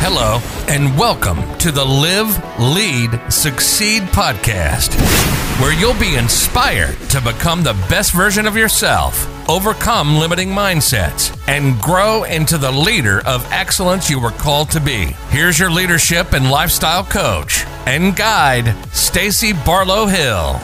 Hello, and welcome to the Live, Lead, Succeed podcast, where you'll be inspired to become the best version of yourself, overcome limiting mindsets, and grow into the leader of excellence you were called to be. Here's your leadership and lifestyle coach and guide, Stacy Barlow Hill.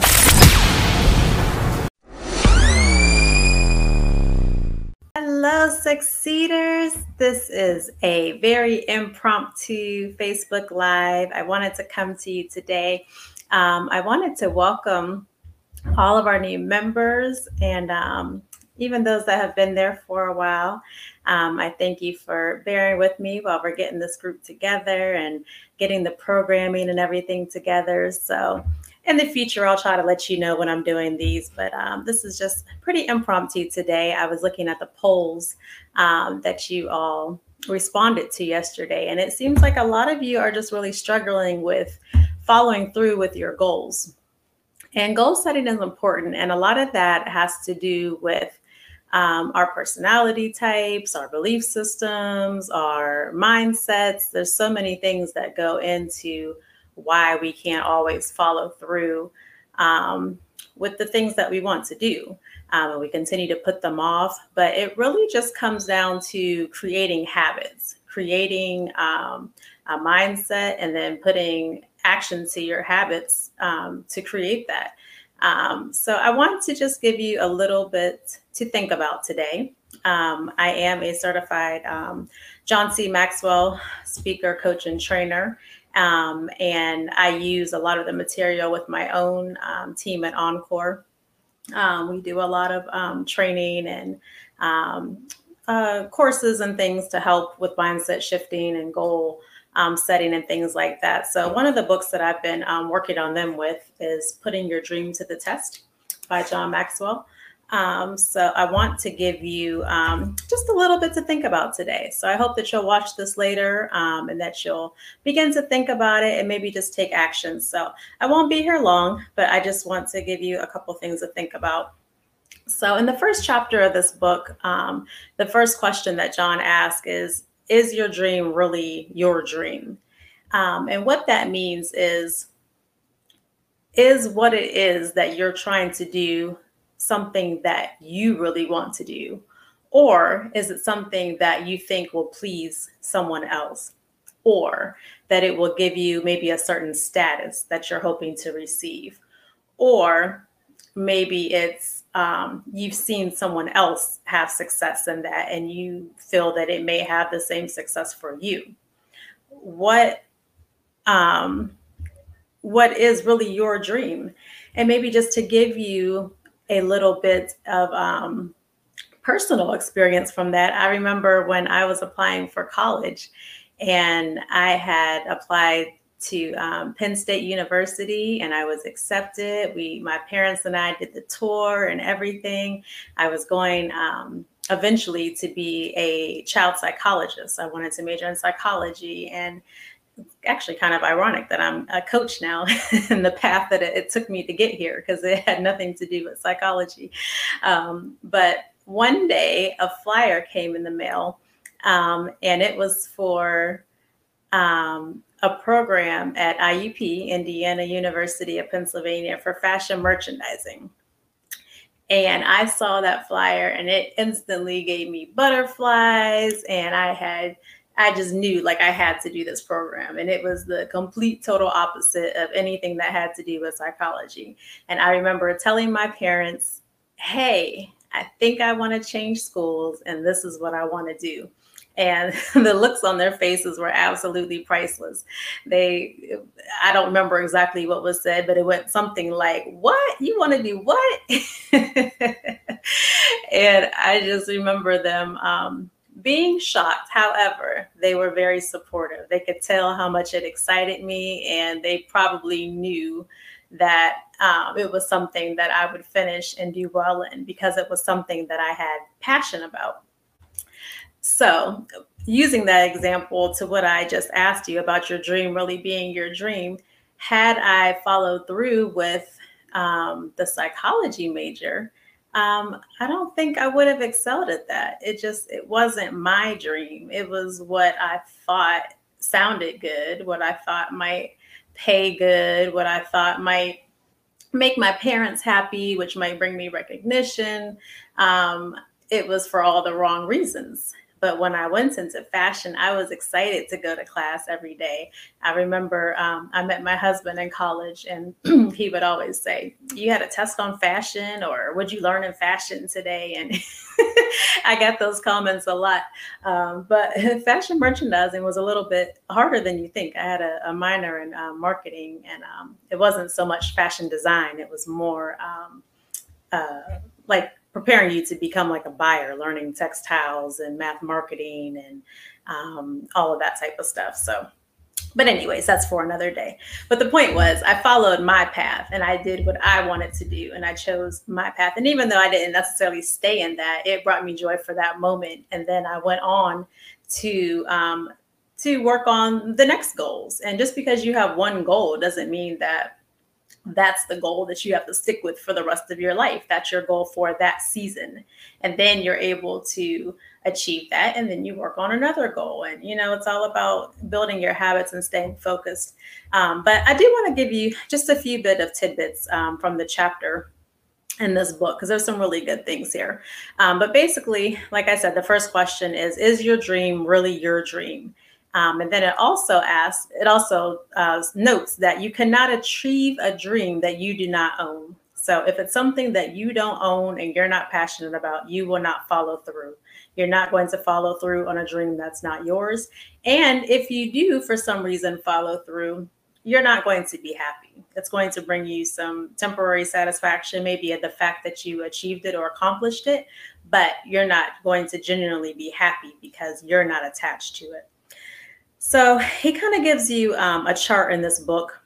Succeeders. This is a very impromptu Facebook Live. I wanted to come to you today. Um, I wanted to welcome all of our new members and um, even those that have been there for a while. Um, I thank you for bearing with me while we're getting this group together and getting the programming and everything together. So, in the future, I'll try to let you know when I'm doing these, but um, this is just pretty impromptu today. I was looking at the polls um, that you all responded to yesterday, and it seems like a lot of you are just really struggling with following through with your goals. And goal setting is important, and a lot of that has to do with um, our personality types, our belief systems, our mindsets. There's so many things that go into why we can't always follow through um, with the things that we want to do. Um, and we continue to put them off. But it really just comes down to creating habits, creating um, a mindset, and then putting action to your habits um, to create that. Um, so I want to just give you a little bit to think about today. Um, I am a certified John C. Maxwell speaker, coach, and trainer. Um, and I use a lot of the material with my own um, team at Encore. Um, we do a lot of um, training and um, uh, courses and things to help with mindset shifting and goal um, setting and things like that. So, one of the books that I've been working on them with is Putting Your Dream to the Test by John Maxwell. Um, so I want to give you um, just a little bit to think about today. So I hope that you'll watch this later um, and that you'll begin to think about it and maybe just take action. So I won't be here long, but I just want to give you a couple things to think about. So in the first chapter of this book, um, the first question that John asks is, is your dream really your dream? Um, and what that means is, is what it is that you're trying to do something that you really want to do? Or is it something that you think will please someone else? Or that it will give you maybe a certain status that you're hoping to receive? Or maybe it's um, you've seen someone else have success in that and you feel that it may have the same success for you. What um, what is really your dream? And maybe just to give you a little bit of um, personal experience from that. I remember when I was applying for college and I had applied to um, Penn State University and I was accepted. We, my parents and I did the tour and everything. I was going um, eventually to be a child psychologist. I wanted to major in psychology and actually kind of ironic that I'm a coach now in the path that it, it, took me to get here because it had nothing to do with psychology. Um, but one day a flyer came in the mail um, and it was for um, a program at IUP, Indiana University of Pennsylvania, for fashion merchandising. And I saw that flyer and it instantly gave me butterflies and I had I just knew like I had to do this program. And it was the complete total opposite of anything that had to do with psychology. And I remember telling my parents, hey, I think I want to change schools and this is what I want to do. And the looks on their faces were absolutely priceless. They, I don't remember exactly what was said, but it went something like, What? You want to do what? and I just remember them um, being shocked. However, they were very supportive. They could tell how much it excited me, and they probably knew that um, it was something that I would finish and do well in because it was something that I had passion about. So, using that example to what I just asked you about your dream really being your dream, had I followed through with um, the psychology major, um, I don't think I would have excelled at that. It just it wasn't my dream. It was what I thought sounded good, what I thought might pay good, what I thought might make my parents happy, which might bring me recognition. Um, it was for all the wrong reasons. But when I went into fashion, I was excited to go to class every day. I remember um, I met my husband in college, and he would always say, You had a test on fashion, or would you learn in fashion today? And I got those comments a lot. Um, but fashion merchandising was a little bit harder than you think. I had a, a minor in uh, marketing, and um, it wasn't so much fashion design, it was more um, uh, like preparing you to become like a buyer, learning textiles and math marketing and um, all of that type of stuff. So, but anyways, that's for another day. But the point was, I followed my path and I did what I wanted to do, and I chose my path. And even though I didn't necessarily stay in that, it brought me joy for that moment. And then I went on to um, to work on the next goals. And just because you have one goal doesn't mean that that's the goal that you have to stick with for the rest of your life. That's your goal for that season. And then you're able to achieve that. And then you work on another goal. And, you know, it's all about building your habits and staying focused. Um, but I do want to give you just a few bit of tidbits um, from the chapter in this book because there's some really good things here. Um, but basically, like I said, the first question is Is your dream really your dream? Um, and then it also asks, it also uh, notes that you cannot achieve a dream that you do not own. So if it's something that you don't own and you're not passionate about, you will not follow through. You're not going to follow through on a dream that's not yours. And if you do, for some reason, follow through, you're not going to be happy. It's going to bring you some temporary satisfaction, maybe at the fact that you achieved it or accomplished it, but you're not going to genuinely be happy because you're not attached to it. So he kind of gives you um, a chart in this book.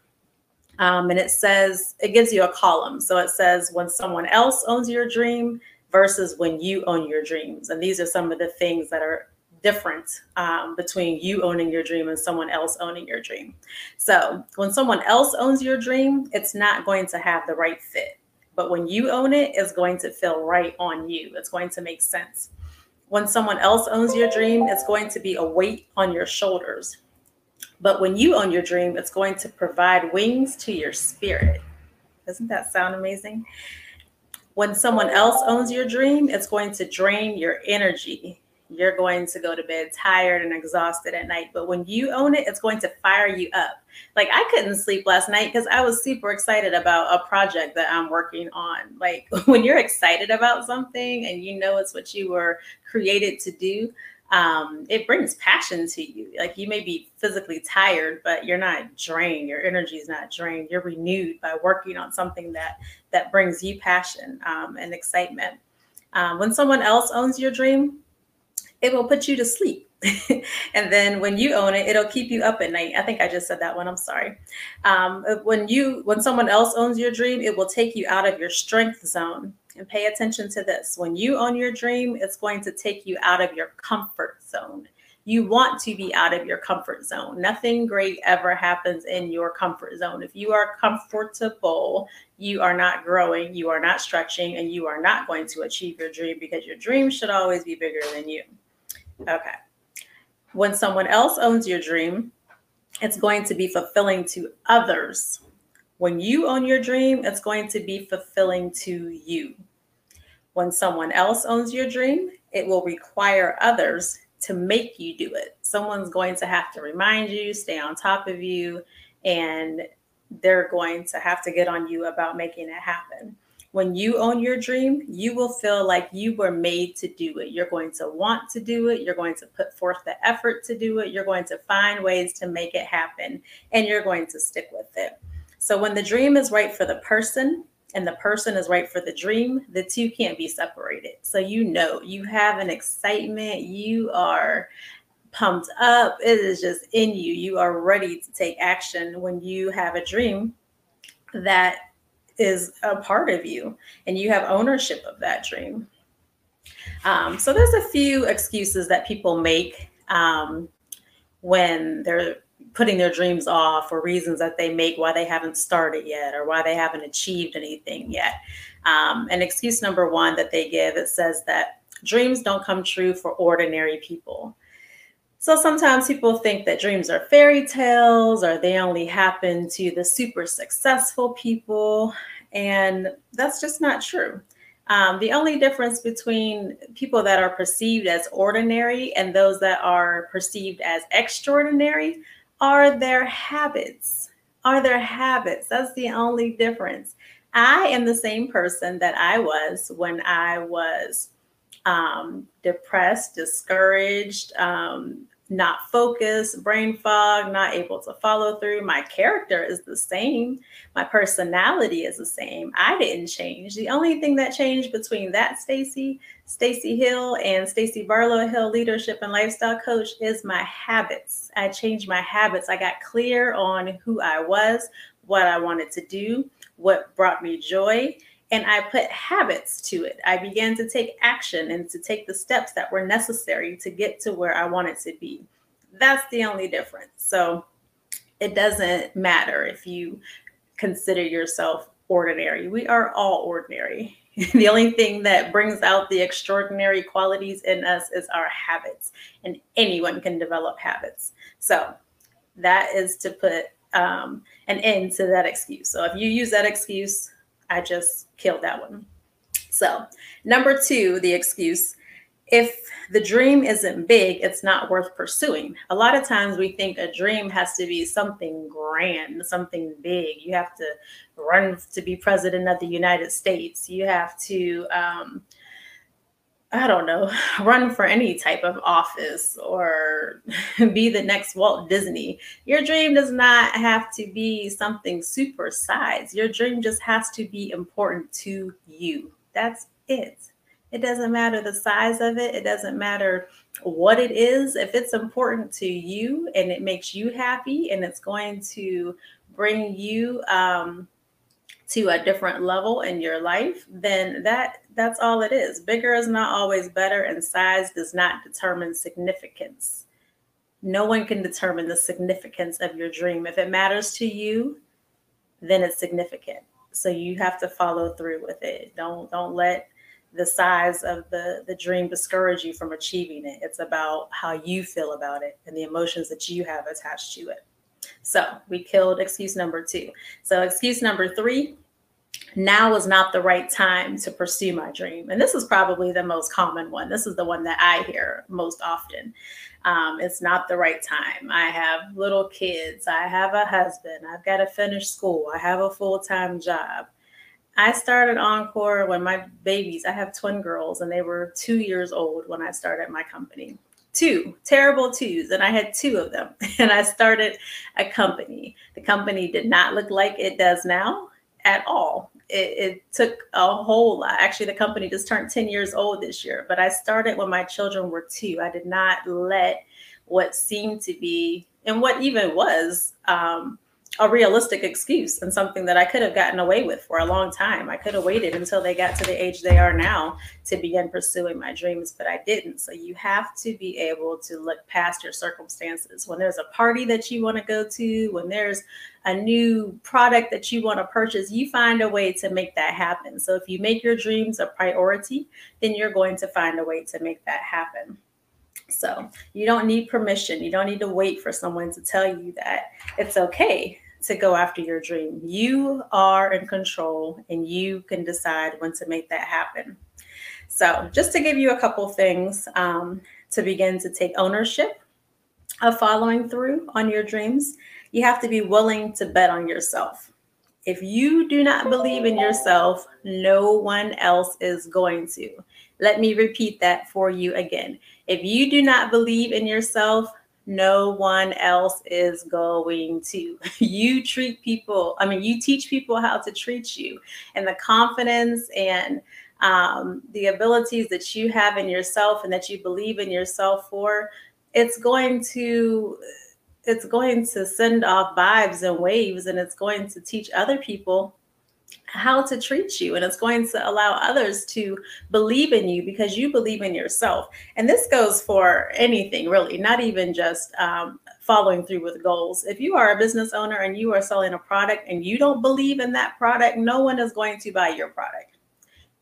Um, and it says, it gives you a column. So it says when someone else owns your dream versus when you own your dreams. And these are some of the things that are different um, between you owning your dream and someone else owning your dream. So when someone else owns your dream, it's not going to have the right fit. But when you own it, it's going to feel right on you. It's going to make sense when someone else owns your dream, it's going to be a weight on your shoulders. But when you own your dream, it's going to provide wings to your spirit. Doesn't that sound amazing? When someone else owns your dream, it's going to drain your energy you're going to go to bed tired and exhausted at night. But when you own it, it's going to fire you up. Like I couldn't sleep last night because I was super excited about a project that I'm working on. Like when you're excited about something and you know it's what you were created to do, um, it brings passion to you. Like you may be physically tired, but you're not drained. Your energy is not drained. You're renewed by working on something that that brings you passion um, and excitement. Um, when someone else owns your dream, it will put you to sleep. and then when you own it, it'll keep you up at night. I think I just said that one. I'm sorry. Um, when you when someone else owns your dream, it will take you out of your strength zone. And pay attention to this. When you own your dream, it's going to take you out of your comfort zone. You want to be out of your comfort zone. Nothing great ever happens in your comfort zone. If you are comfortable, you are not growing, you are not stretching, and you are not going to achieve your dream because your dream should always be bigger than you. Okay. When someone else owns your dream, it's going to be fulfilling to others. When you own your dream, it's going to be fulfilling to you. When someone else owns your dream, it will require others to make you do it. Someone's going to have to remind you, stay on top of you, and they're going to have to get on you about making it happen. When you own your dream, you will feel like you were made to do it. You're going to want to do it. You're going to put forth the effort to do it. You're going to find ways to make it happen, and you're going to stick with it. So, when the dream is right for the person and the person is right for the dream, the two can't be separated. So, you know, you have an excitement, you are pumped up, it is just in you. You are ready to take action when you have a dream that is a part of you and you have ownership of that dream. Um, so there's a few excuses that people make um, when they're putting their dreams off or reasons that they make why they haven't started yet or why they haven't achieved anything yet. Um, and excuse number one that they give it says that dreams don't come true for ordinary people. So sometimes people think that dreams are fairy tales or they only happen to the super successful people. And that's just not true. Um, the only difference between people that are perceived as ordinary and those that are perceived as extraordinary are their habits. Are their habits. That's the only difference. I am the same person that I was when I was um, depressed, discouraged, um, not focused, brain fog, not able to follow through. My character is the same. My personality is the same. I didn't change. The only thing that changed between that Stacy, Stacy Hill, and Stacy Barlow Hill leadership and lifestyle coach is my habits. I changed my habits. I got clear on who I was, what I wanted to do, what brought me joy, and I put habits to it. I began to take action and to take the steps that were necessary to get to where I wanted to be. That's the only difference. So it doesn't matter if you consider yourself ordinary. We are all ordinary. the only thing that brings out the extraordinary qualities in us is our habits, and anyone can develop habits. So that is to put um, an end to that excuse. So if you use that excuse, I just killed that one. So, number two, the excuse if the dream isn't big, it's not worth pursuing. A lot of times we think a dream has to be something grand, something big. You have to run to be president of the United States. You have to um, I don't know, run for any type of office or be the next Walt Disney. Your dream does not have to be something super size. Your dream just has to be important to you. That's it. It doesn't matter the size of it, it doesn't matter what it is. If it's important to you and it makes you happy and it's going to bring you um, to a different level in your life, then that that's all it is. Bigger is not always better and size does not determine significance. No one can determine the significance of your dream. If it matters to you, then it's significant. So you have to follow through with it. Don't don't let the size of the the dream discourage you from achieving it. It's about how you feel about it and the emotions that you have attached to it. So we killed excuse number two. So excuse number three now is not the right time to pursue my dream. And this is probably the most common one. This is the one that I hear most often. Um, it's not the right time. I have little kids. I have a husband. I've got to finish school. I have a full time job. I started Encore when my babies, I have twin girls, and they were two years old when I started my company two terrible twos and i had two of them and i started a company the company did not look like it does now at all it, it, took a whole lot actually the company just turned 10 years old this year but i started when my children were two i did not let what seemed to be and what even was um, a realistic excuse and something that I could have gotten away with for a long time. I could have waited until they got to the age they are now to begin pursuing my dreams, but I didn't. So you have to be able to look past your circumstances. When there's a party that you want to go to, when there's a new product that you want to purchase, you find a way to make that happen. So if you make your dreams a priority, then you're going to find a way to make that happen. So you don't need permission. You don't need to wait for someone to tell you that it's okay to go after your dream. You are in control and you can decide when to make that happen. So, just to give you a couple things um, to begin to take ownership of following through on your dreams, you have to be willing to bet on yourself. If you do not believe in yourself, no one else is going to. Let me repeat that for you again. If you do not believe in yourself, no one else is going to. You treat people, I mean, you teach people how to treat you, and the confidence and um, the abilities that you have in yourself and that you believe in yourself for, it's going to it's going to send off vibes and waves and it's going to teach other people how to treat you and it's going to allow others to believe in you because you believe in yourself. And this goes for anything really not even just um, following through with goals. If you are a business owner and you are selling a product and you don't believe in that product no one is going to buy your product.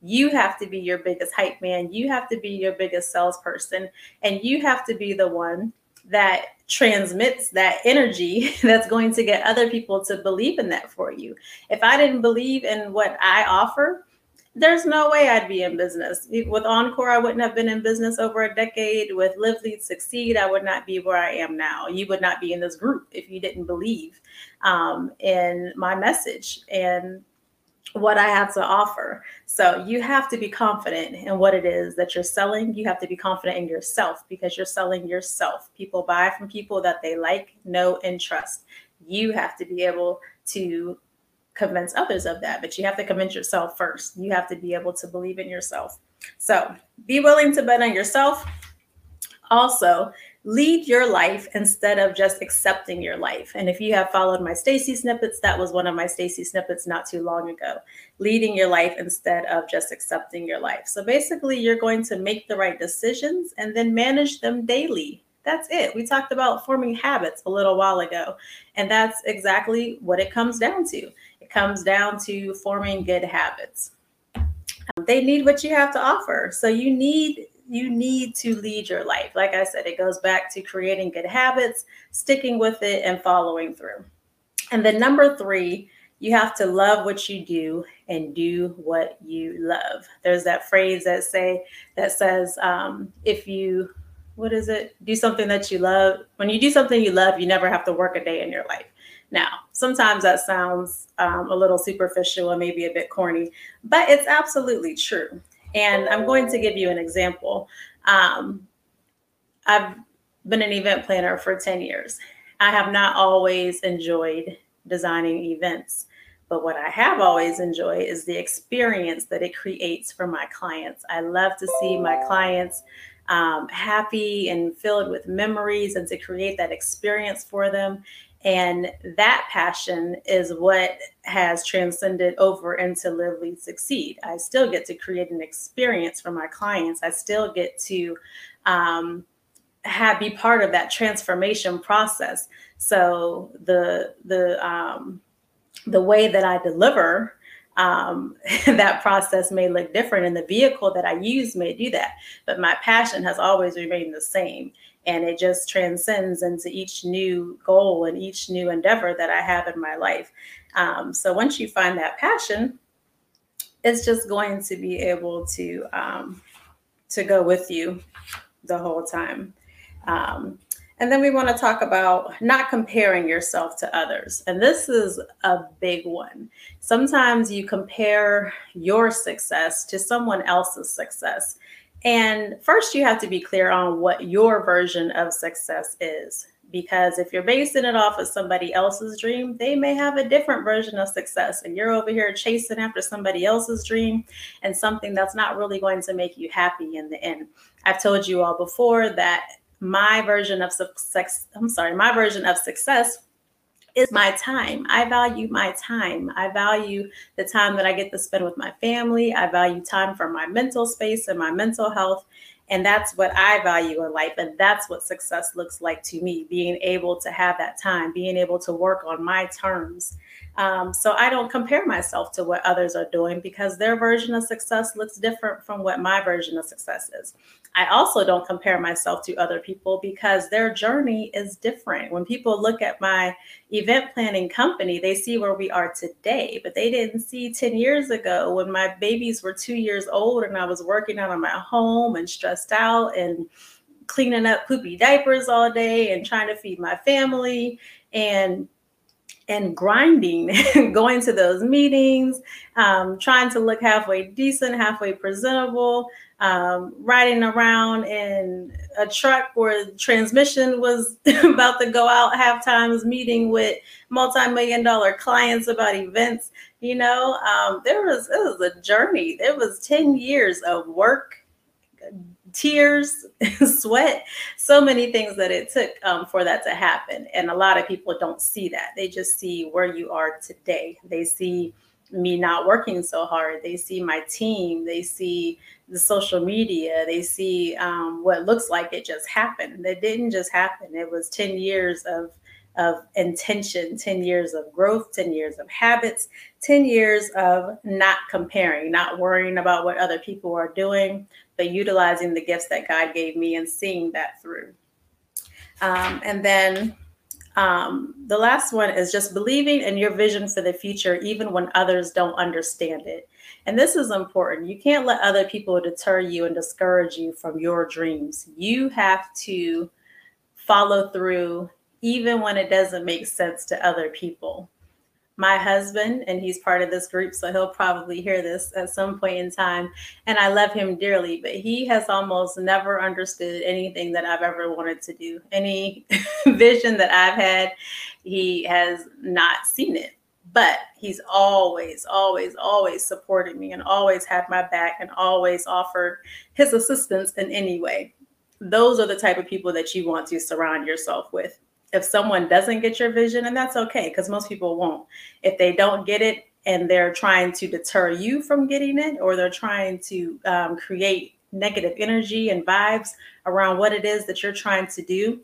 You have to be your biggest hype man. You have to be your biggest salesperson and you have to be the one that transmits that energy that's going to get other people to believe in that for you. If I didn't believe in what I offer, there's no way I'd be in business. With Encore, I wouldn't have been in business over a decade. With Live Lead Succeed, I would not be where I am now. You would not be in this group if you didn't believe um, in my message and what I have to offer. So you have to be confident in what it is that you're selling. You have to be confident in yourself because you're selling yourself. People buy from people that they like, know, and trust. You have to be able to convince others of that, but you have to convince yourself first. You have to be able to believe in yourself. So be willing to bet on yourself. Also, lead your life instead of just accepting your life. And if you have followed my Stacy snippets, that was one of my Stacy snippets not too long ago. Leading your life instead of just accepting your life. So basically, you're going to make the right decisions and then manage them daily. That's it. We talked about forming habits a little while ago, and that's exactly what it comes down to. It comes down to forming good habits. They need what you have to offer. So you need you need to lead your life. Like I said, it goes back to creating good habits, sticking with it, and following through. And then number three, you have to love what you do and do what you love. There's that phrase that say that says, um, if you what is it? Do something that you love. When you do something you love, you never have to work a day in your life. Now, sometimes that sounds um, a little superficial and maybe a bit corny, but it's absolutely true. And I'm going to give you an example. Um, I've been an event planner for 10 years. I have not always enjoyed designing events, but what I have always enjoyed is the experience that it creates for my clients. I love to see my clients um, happy and filled with memories and to create that experience for them. And that passion is what has transcended over into Live Lead Succeed. I still get to create an experience for my clients. I still get to um, have be part of that transformation process. So the the um, the way that I deliver um, that process may look different, and the vehicle that I use may do that. But my passion has always remained the same and it just transcends into each new goal and each new endeavor that I have in my life. Um, so once you find that passion, it's just going to be able to um, to go with you the whole time. Um, and then we want to talk about not comparing yourself to others. And this is a big one. Sometimes you compare your success to someone else's success. And first, you have to be clear on what your version of success is. Because if you're basing it off of somebody else's dream, they may have a different version of success. And you're over here chasing after somebody else's dream and something that's not really going to make you happy in the end. I've told you all before that my version of success, I'm sorry, my version of success is my time. I value my time. I value the time that I get to spend with my family. I value time for my mental space and my mental health. And that's what I value in life. And that's what success looks like to me being able to have that time, being able to work on my terms. Um, so I don't compare myself to what others are doing because their version of success looks different from what my version of success is. I also don't compare myself to other people because their journey is different. When people look at my event planning company, they see where we are today, but they didn't see 10 years ago when my babies were two years old and I was working out of my home and stressed out and cleaning up poopy diapers all day and trying to feed my family and and grinding, going to those meetings, um, trying to look halfway decent, halfway presentable, um, riding around in a truck where transmission was about to go out, half times meeting with multi-million dollar clients about events. You know, um, there was it was a journey. It was 10 years of work, tears, sweat, so many things that it took um, for that to happen. And a lot of people don't see that. They just see where you are today. They see me not working so hard. They see my team. They see the social media. They see um, what looks like it just happened. It didn't just happen. It was 10 years of of intention, 10 years of growth, 10 years of habits, 10 years of not comparing, not worrying about what other people are doing, but utilizing the gifts that God gave me and seeing that through. Um, and then um, the last one is just believing in your vision for the future, even when others don't understand it. And this is important. You can't let other people deter you and discourage you from your dreams. You have to follow through, even when it doesn't make sense to other people my husband, and he's part of this group, so he'll probably hear this at some point in time. And I love him dearly, but he has almost never understood anything that I've ever wanted to do. Any vision that I've had, he has not seen it. But he's always, always, always supported me and always had my back and always offered his assistance in any way. Those are the type of people that you want to surround yourself with if someone doesn't get your vision, and that's okay because most people won't. If they don't get it and they're trying to deter you from getting it, or they're trying to um, create negative energy and vibes around what it is that you're trying to do,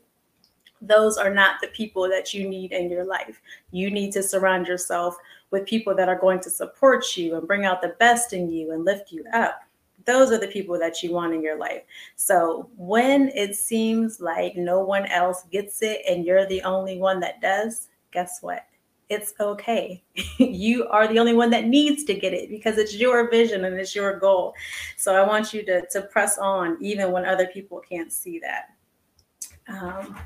those are not the people that you need in your life. You need to surround yourself with people that are going to support you and bring out the best in you and lift you up those are the people that you want in your life. So when it seems like no one else gets it and you're the only one that does, guess what? It's okay. you are the only one that needs to get it because it's your vision and it's your goal. So I want you to, to press on even when other people can't see that. Um,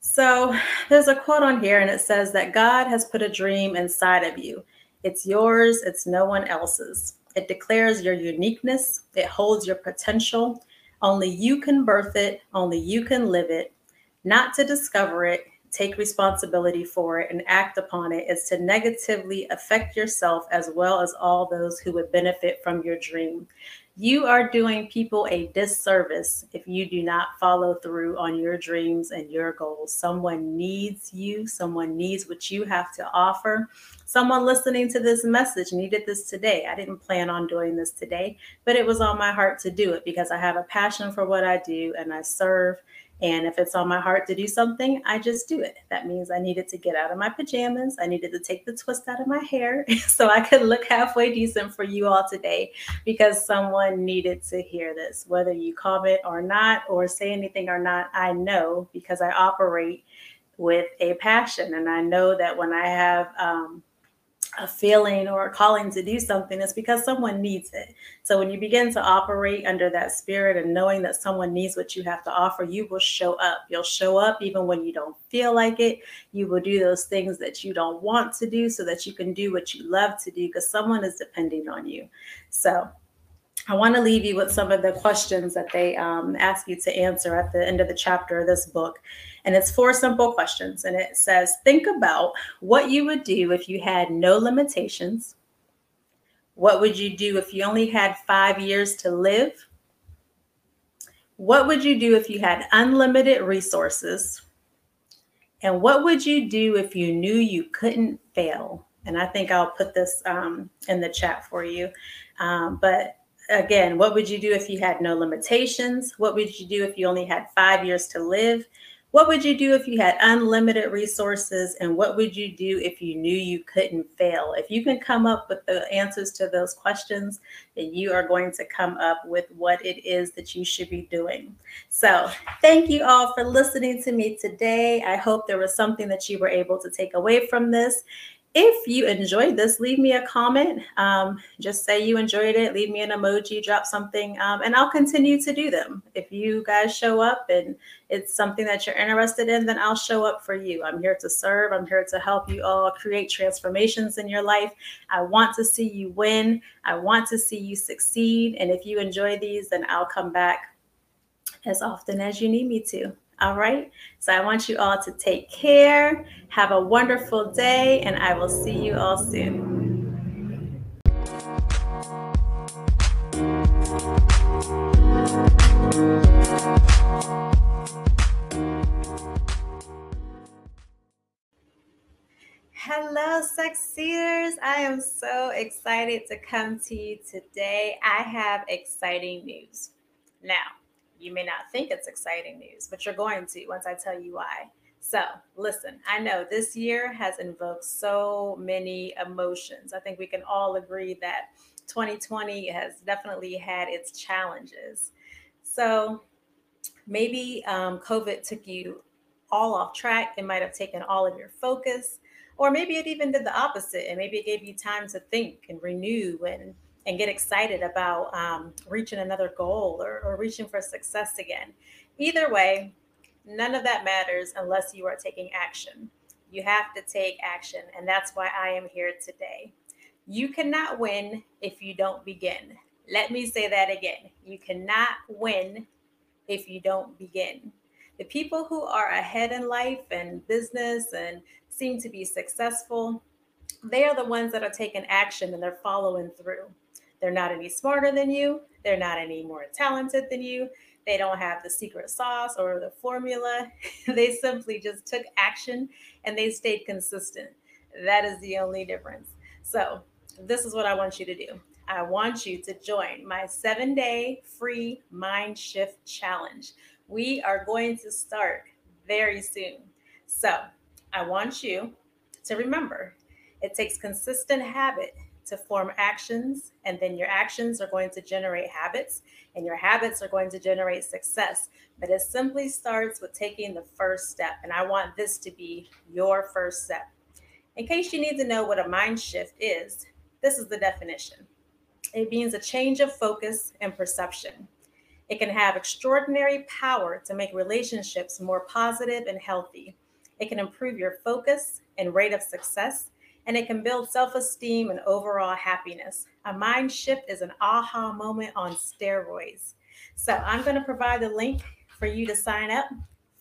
so there's a quote on here and it says that God has put a dream inside of you. It's yours, it's no one else's. It declares your uniqueness, it holds your potential. Only you can birth it, only you can live it. Not to discover it, take responsibility for it, and act upon it is to negatively affect yourself as well as all those who would benefit from your dream. You are doing people a disservice if you do not follow through on your dreams and your goals. Someone needs you, someone needs what you have to offer. Someone listening to this message needed this today. I didn't plan on doing this today, but it was on my heart to do it because I have a passion for what I do and I serve and if it's on my heart to do something, I just do it. That means I needed to get out of my pajamas. I needed to take the twist out of my hair so I could look halfway decent for you all today because someone needed to hear this. Whether you comment or not, or say anything or not, I know because I operate with a passion. And I know that when I have, um, a feeling or a calling to do something, it's because someone needs it. So when you begin to operate under that spirit and knowing that someone needs what you have to offer, you will show up. You'll show up even when you don't feel like it. You will do those things that you don't want to do so that you can do what you love to do because someone is depending on you. So I want to leave you with some of the questions that they um, ask you to answer at the end of the chapter of this book. And it's four simple questions. And it says, Think about what you would do if you had no limitations. What would you do if you only had five years to live? What would you do if you had unlimited resources? And what would you do if you knew you couldn't fail? And I think I'll put this um, in the chat for you. Um, but again, what would you do if you had no limitations? What would you do if you only had five years to live? What would you do if you had unlimited resources? And what would you do if you knew you couldn't fail? If you can come up with the answers to those questions, then you are going to come up with what it is that you should be doing. So, thank you all for listening to me today. I hope there was something that you were able to take away from this. If you enjoyed this, leave me a comment. Um, just say you enjoyed it, leave me an emoji, drop something, um, and I'll continue to do them. If you guys show up and it's something that you're interested in, then I'll show up for you. I'm here to serve, I'm here to help you all create transformations in your life. I want to see you win, I want to see you succeed. And if you enjoy these, then I'll come back as often as you need me to. All right. So I want you all to take care. Have a wonderful day, and I will see you all soon. Hello, succeeders. I am so excited to come to you today. I have exciting news. Now, you may not think it's exciting news, but you're going to once I tell you why. So, listen, I know this year has invoked so many emotions. I think we can all agree that 2020 has definitely had its challenges. So, maybe um, COVID took you all off track. It might have taken all of your focus, or maybe it even did the opposite, and maybe it gave you time to think and renew and and get excited about um, reaching another goal or, or reaching for success again. Either way, none of that matters unless you are taking action. You have to take action, and that's why I am here today. You cannot win if you don't begin. Let me say that again. You cannot win if you don't begin. The people who are ahead in life and business and seem to be successful, they are the ones that are taking action and they're following through. They're not any smarter than you, they're not any more talented than you. They don't have the secret sauce or the formula. they simply just took action and they stayed consistent. That is the only difference. So, this is what I want you to do. I want you to join my seven day free mind shift challenge. We are going to start very soon. So I want you to remember it takes consistent habit to form actions, and then your actions are going to generate habits, and your habits are going to generate success. But it simply starts with taking the first step. And I want this to be your first step. In case you need to know what a mind shift is, this is the definition it means a change of focus and perception. It can have extraordinary power to make relationships more positive and healthy. It can improve your focus and rate of success, and it can build self esteem and overall happiness. A mind shift is an aha moment on steroids. So, I'm going to provide the link for you to sign up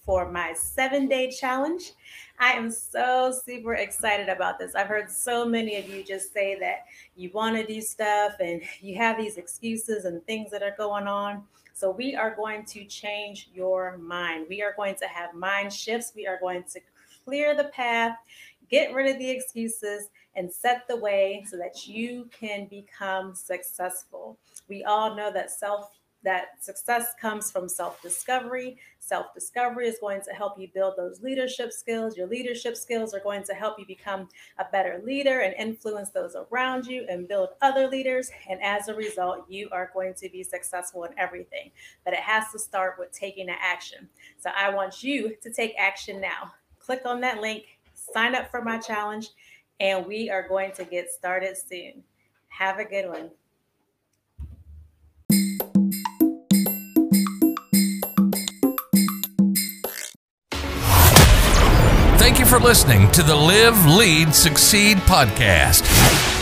for my seven day challenge. I am so super excited about this. I've heard so many of you just say that you want to do stuff and you have these excuses and things that are going on. So, we are going to change your mind. We are going to have mind shifts. We are going to clear the path, get rid of the excuses, and set the way so that you can become successful. We all know that self that success comes from self discovery. Self discovery is going to help you build those leadership skills. Your leadership skills are going to help you become a better leader and influence those around you and build other leaders. And as a result, you are going to be successful in everything. But it has to start with taking an action. So I want you to take action now. Click on that link, sign up for my challenge, and we are going to get started soon. Have a good one. Thank you for listening to the Live, Lead, Succeed podcast.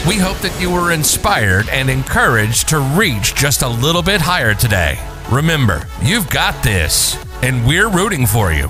We hope that you were inspired and encouraged to reach just a little bit higher today. Remember, you've got this, and we're rooting for you.